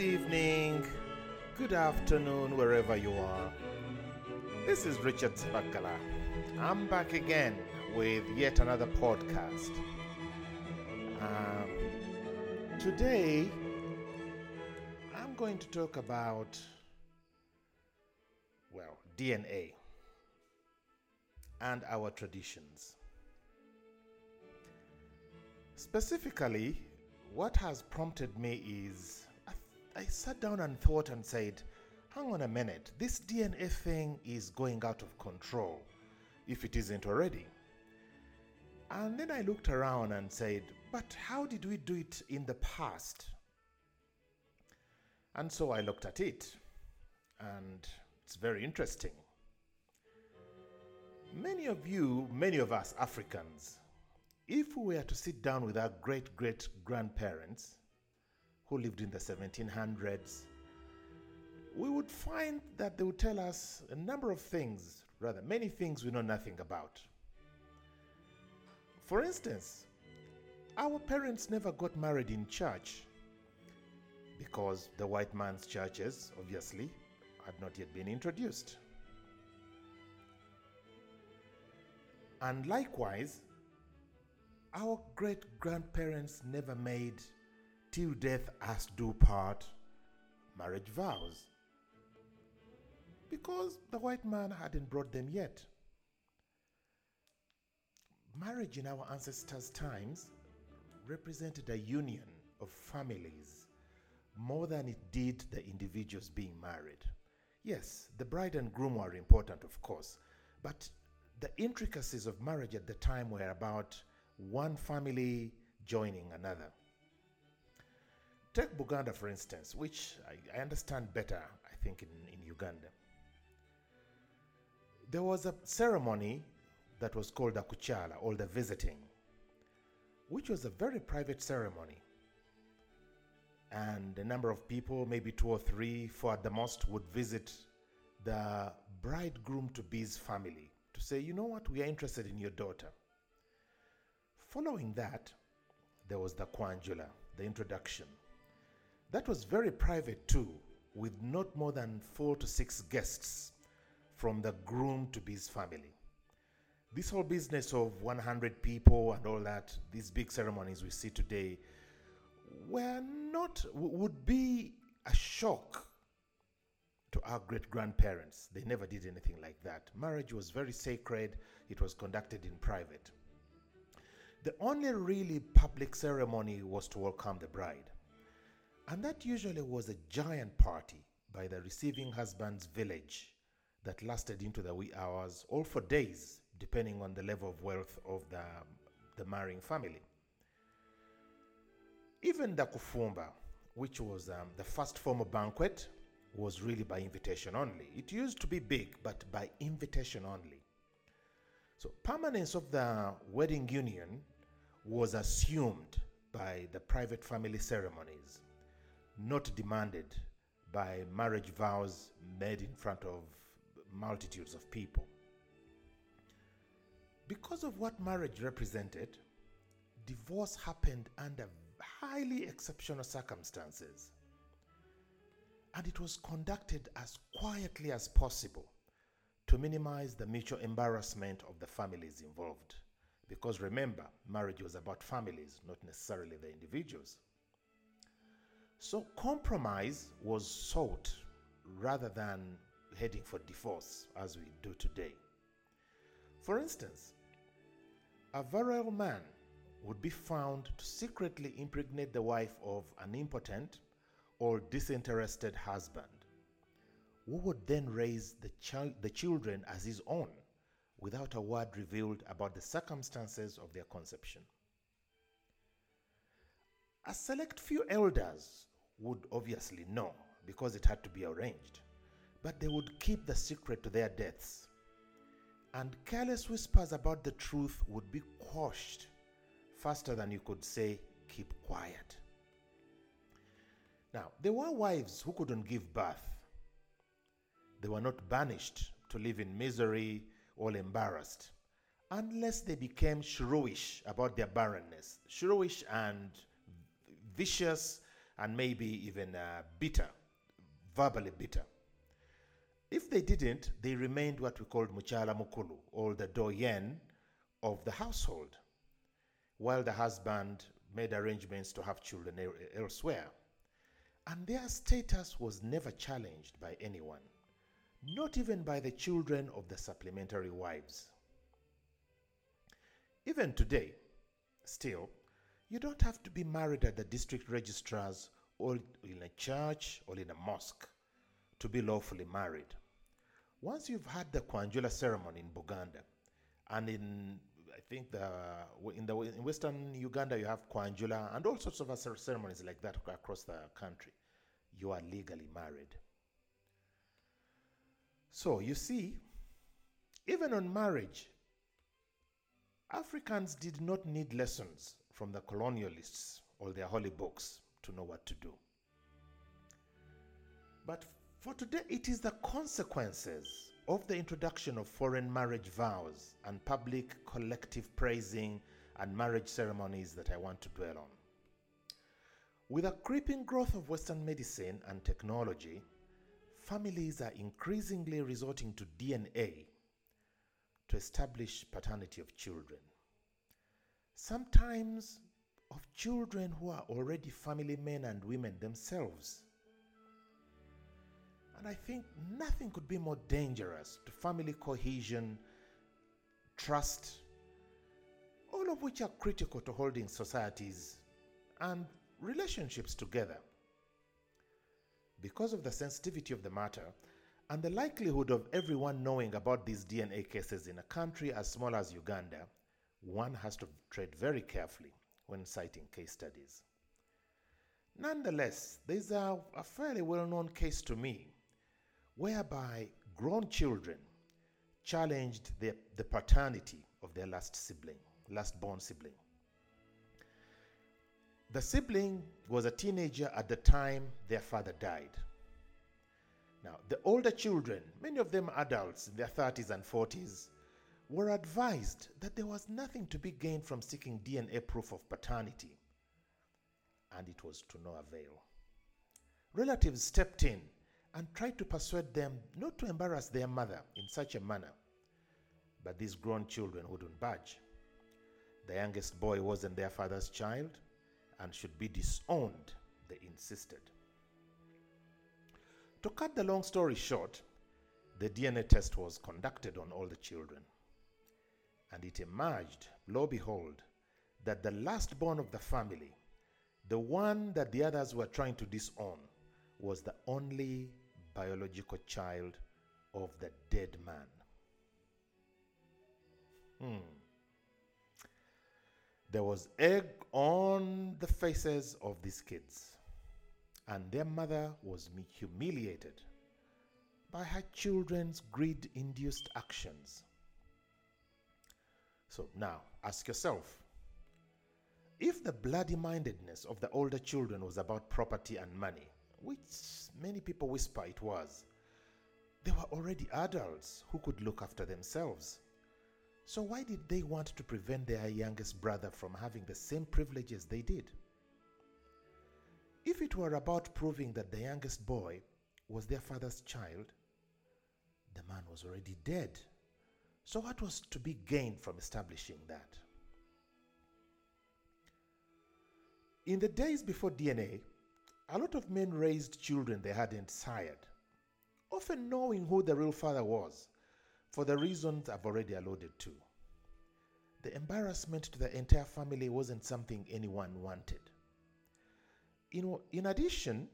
Good evening, good afternoon, wherever you are. This is Richard Sabakala. I'm back again with yet another podcast. Um, today, I'm going to talk about, well, DNA and our traditions. Specifically, what has prompted me is I, sat down and thought and said, hang on a minute, this DNA thing is going out of control, if it isn't already. And then I looked around and said, but how did we do it in the past? And so I looked at it, and it's very interesting. Many of you, many of us Africans, if we were to sit down with our great great grandparents who lived in the 1700s, we would find that they would tell us a number of things, rather, many things we know nothing about. For instance, our parents never got married in church because the white man's churches, obviously, had not yet been introduced. And likewise, our great grandparents never made till death us do part marriage vows because the white man hadn't brought them yet. Marriage in our ancestors' times represented a union of families more than it did the individuals being married. Yes, the bride and groom were important, of course, but the intricacies of marriage at the time were about one family joining another. Take Buganda, for instance, which I, I understand better, I think, in, in Uganda. There was a ceremony that was called the Kukyala, or the visiting, which was a very private ceremony. And a number of people, maybe two or three, four at the most, would visit the bridegroom to be's family to say, you know what, we are interested in your daughter. Following that, there was the Kwanjula, the introduction. That was very private too, with not more than four to six guests from the groom to be's family. This whole business of 100 people and all that, these big ceremonies we see today, were not, would be a shock to our great grandparents. They never did anything like that. Marriage was very sacred, it was conducted in private. The only really public ceremony was to welcome the bride. And that usually was a giant party by the receiving husband's village that lasted into the wee hours, or for days, depending on the level of wealth of the, the marrying family. Even the kufumba, which was um, the first form of banquet, was really by invitation only. It used to be big, but by invitation only. So, permanence of the wedding union was assumed by the private family ceremonies, not demanded by marriage vows made in front of multitudes of people. Because of what marriage represented, divorce happened under highly exceptional circumstances. And it was conducted as quietly as possible to minimize the mutual embarrassment of the families involved. Because remember, marriage was about families, not necessarily the individuals. So compromise was sought rather than heading for divorce as we do today. For instance, a virile man would be found to secretly impregnate the wife of an impotent or disinterested husband, who would then raise the, child, the children as his own without a word revealed about the circumstances of their conception. A select few elders would obviously know because it had to be arranged, but they would keep the secret to their deaths. And careless whispers about the truth would be quashed faster than you could say, keep quiet. Now, there were wives who couldn't give birth. They were not banished to live in misery or embarrassed unless they became shrewish about their barrenness. Shrewish and vicious and maybe even uh, bitter, verbally bitter. If they didn't, they remained what we called Mukyala Mukulu, or the doyen of the household, while the husband made arrangements to have children elsewhere. And their status was never challenged by anyone, not even by the children of the supplementary wives. Even today, still, you don't have to be married at the district registrars or in a church or in a mosque to be lawfully married. Once you've had the Kwanjula ceremony in Buganda, and in I think the in the in Western Uganda you have Kwanjula and all sorts of other ceremonies like that across the country, you are legally married. So you see, even on marriage, Africans did not need lessons from the colonialists or their holy books to know what to do. But for today, it is the consequences of the introduction of foreign marriage vows and public collective praising and marriage ceremonies that I want to dwell on. With a creeping growth of Western medicine and technology, families are increasingly resorting to DNA to establish paternity of children. Sometimes of children who are already family men and women themselves. And I think nothing could be more dangerous to family cohesion, trust, all of which are critical to holding societies and relationships together. Because of the sensitivity of the matter and the likelihood of everyone knowing about these DNA cases in a country as small as Uganda, one has to tread very carefully when citing case studies. Nonetheless, there's a, a fairly well known case to me whereby grown children challenged the, the paternity of their last sibling, last born sibling. The sibling was a teenager at the time their father died. Now, the older children, many of them adults in their 30s and 40s, were advised that there was nothing to be gained from seeking DNA proof of paternity, and it was to no avail. Relatives stepped in and tried to persuade them not to embarrass their mother in such a manner, but these grown children wouldn't budge. The youngest boy wasn't their father's child and should be disowned, they insisted. To cut the long story short, the DNA test was conducted on all the children. And it emerged, lo behold, that the last born of the family, the one that the others were trying to disown, was the only biological child of the dead man. Hmm. There was egg on the faces of these kids, and their mother was humiliated by her children's greed induced actions. So now ask yourself if the bloody mindedness of the older children was about property and money, which many people whisper it was, they were already adults who could look after themselves. So, why did they want to prevent their youngest brother from having the same privileges they did? If it were about proving that the youngest boy was their father's child, the man was already dead. So, what was to be gained from establishing that? In the days before DNA, a lot of men raised children they hadn't sired, often knowing who the real father was, for the reasons I've already alluded to. The embarrassment to the entire family wasn't something anyone wanted. In, in addition,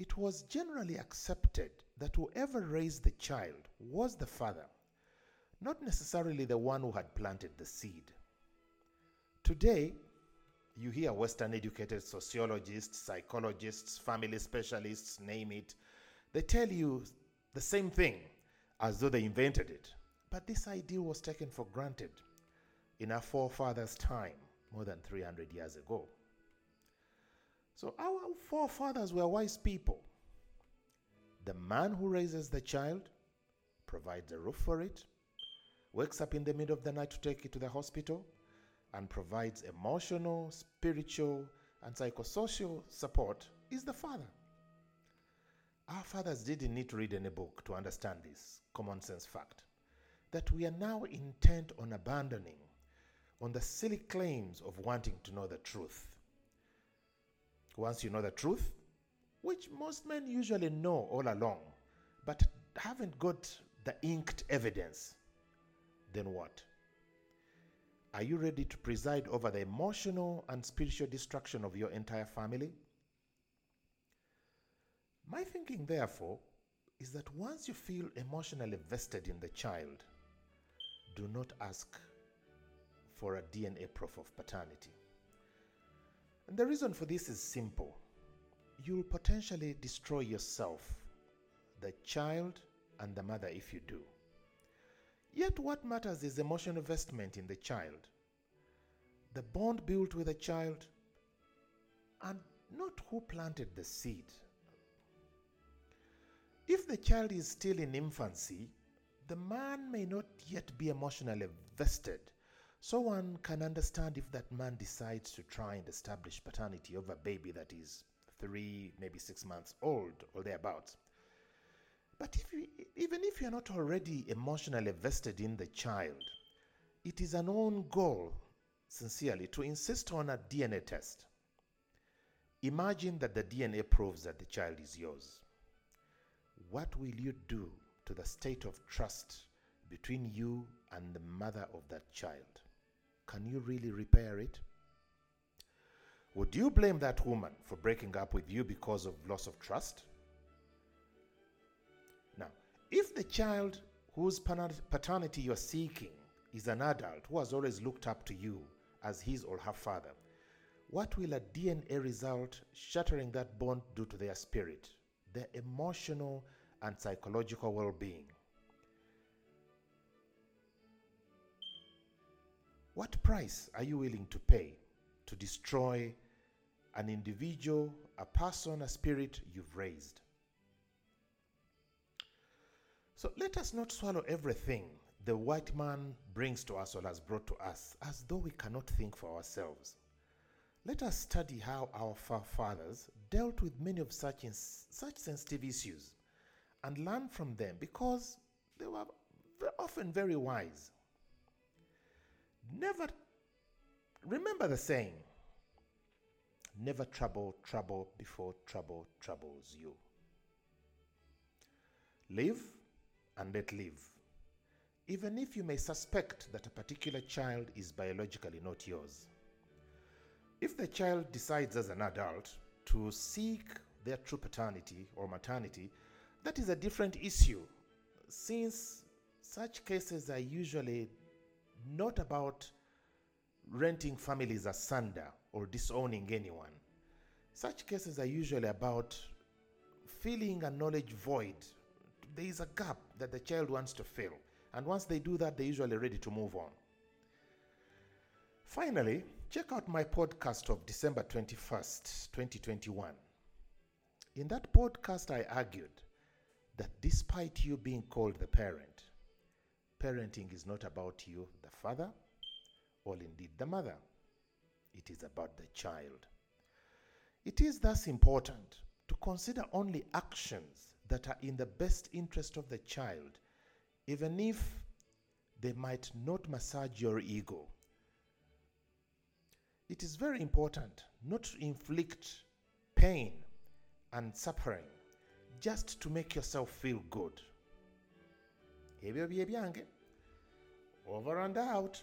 it was generally accepted that whoever raised the child was the father not necessarily the one who had planted the seed. Today, you hear Western educated sociologists, psychologists, family specialists, name it, they tell you the same thing as though they invented it. But this idea was taken for granted in our forefathers' time, more than 300 years ago. So our forefathers were wise people. The man who raises the child provides a roof for it, wakes up in the middle of the night to take it to the hospital, and provides emotional, spiritual, and psychosocial support is the father. Our fathers didn't need to read any book to understand this common sense fact that we are now intent on abandoning on the silly claims of wanting to know the truth. Once you know the truth, which most men usually know all along, but haven't got the inked evidence, then what? Are you ready to preside over the emotional and spiritual destruction of your entire family? My thinking, therefore, is that once you feel emotionally vested in the child, do not ask for a DNA proof of paternity. And the reason for this is simple you'll potentially destroy yourself, the child, and the mother if you do. Yet, what matters is emotional investment in the child, the bond built with the child, and not who planted the seed. If the child is still in infancy, the man may not yet be emotionally vested, so one can understand if that man decides to try and establish paternity of a baby that is three, maybe six months old or thereabouts. But if you, even if you're not already emotionally vested in the child, it is an own goal, sincerely, to insist on a DNA test. Imagine that the DNA proves that the child is yours. What will you do to the state of trust between you and the mother of that child? Can you really repair it? Would you blame that woman for breaking up with you because of loss of trust? If the child whose paternity you're seeking is an adult who has always looked up to you as his or her father, what will a DNA result shattering that bond do to their spirit, their emotional and psychological well being? What price are you willing to pay to destroy an individual, a person, a spirit you've raised? So let us not swallow everything the white man brings to us or has brought to us as though we cannot think for ourselves. Let us study how our forefathers dealt with many of such, such sensitive issues and learn from them because they were often very wise. Never, remember the saying, never trouble trouble before trouble troubles you. Live and let live. Even if you may suspect that a particular child is biologically not yours. If the child decides as an adult to seek their true paternity or maternity, that is a different issue, since such cases are usually not about renting families asunder or disowning anyone. Such cases are usually about filling a knowledge void there is a gap that the child wants to fill. And once they do that, they're usually ready to move on. Finally, check out my podcast of December 21st, 2021. In that podcast, I argued that despite you being called the parent, parenting is not about you, the father, or indeed the mother. It is about the child. It is thus important to consider only actions that are in the best interest of the child, even if they might not massage your ego. It is very important not to inflict pain and suffering just to make yourself feel good. Over and out.